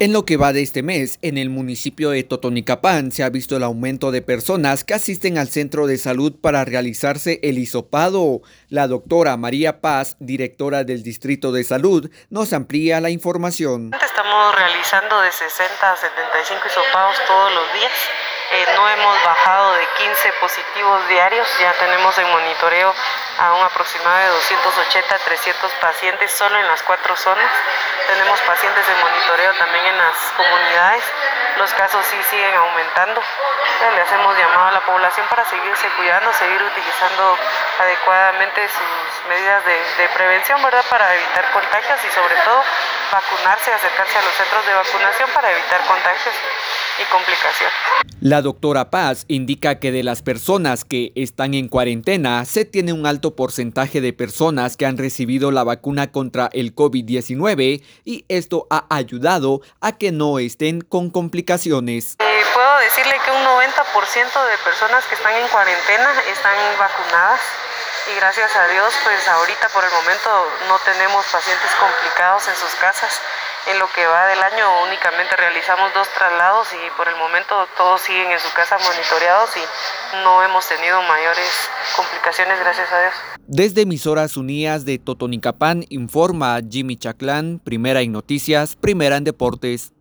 En lo que va de este mes, en el municipio de Totonicapán se ha visto el aumento de personas que asisten al centro de salud para realizarse el hisopado. La doctora María Paz, directora del Distrito de Salud, nos amplía la información. Estamos realizando de 60 a 75 hisopados todos los días. Eh, no hemos bajado de 15 positivos diarios, ya tenemos en monitoreo a un aproximado de 280 a 300 pacientes solo en las cuatro zonas. Tenemos pacientes en monitoreo también en las comunidades. Los casos sí siguen aumentando. Le hacemos llamado a la población para seguirse cuidando, seguir utilizando adecuadamente sus medidas de, de prevención, ¿verdad? Para evitar contagios y sobre todo vacunarse, acercarse a los centros de vacunación para evitar contagios y complicaciones. La doctora Paz indica que de las personas que están en cuarentena se tiene un alto porcentaje de personas que han recibido la vacuna contra el COVID-19 y esto ha ayudado a que no estén con complicaciones. Eh, puedo decirle que un 90% de personas que están en cuarentena están vacunadas y gracias a Dios pues ahorita por el momento no tenemos pacientes complicados en sus casas. En lo que va del año únicamente realizamos dos traslados y por el momento todos siguen en su casa monitoreados y no hemos tenido mayores complicaciones, gracias a Dios. Desde emisoras unidas de Totonicapán informa Jimmy Chaclán, primera en noticias, primera en deportes.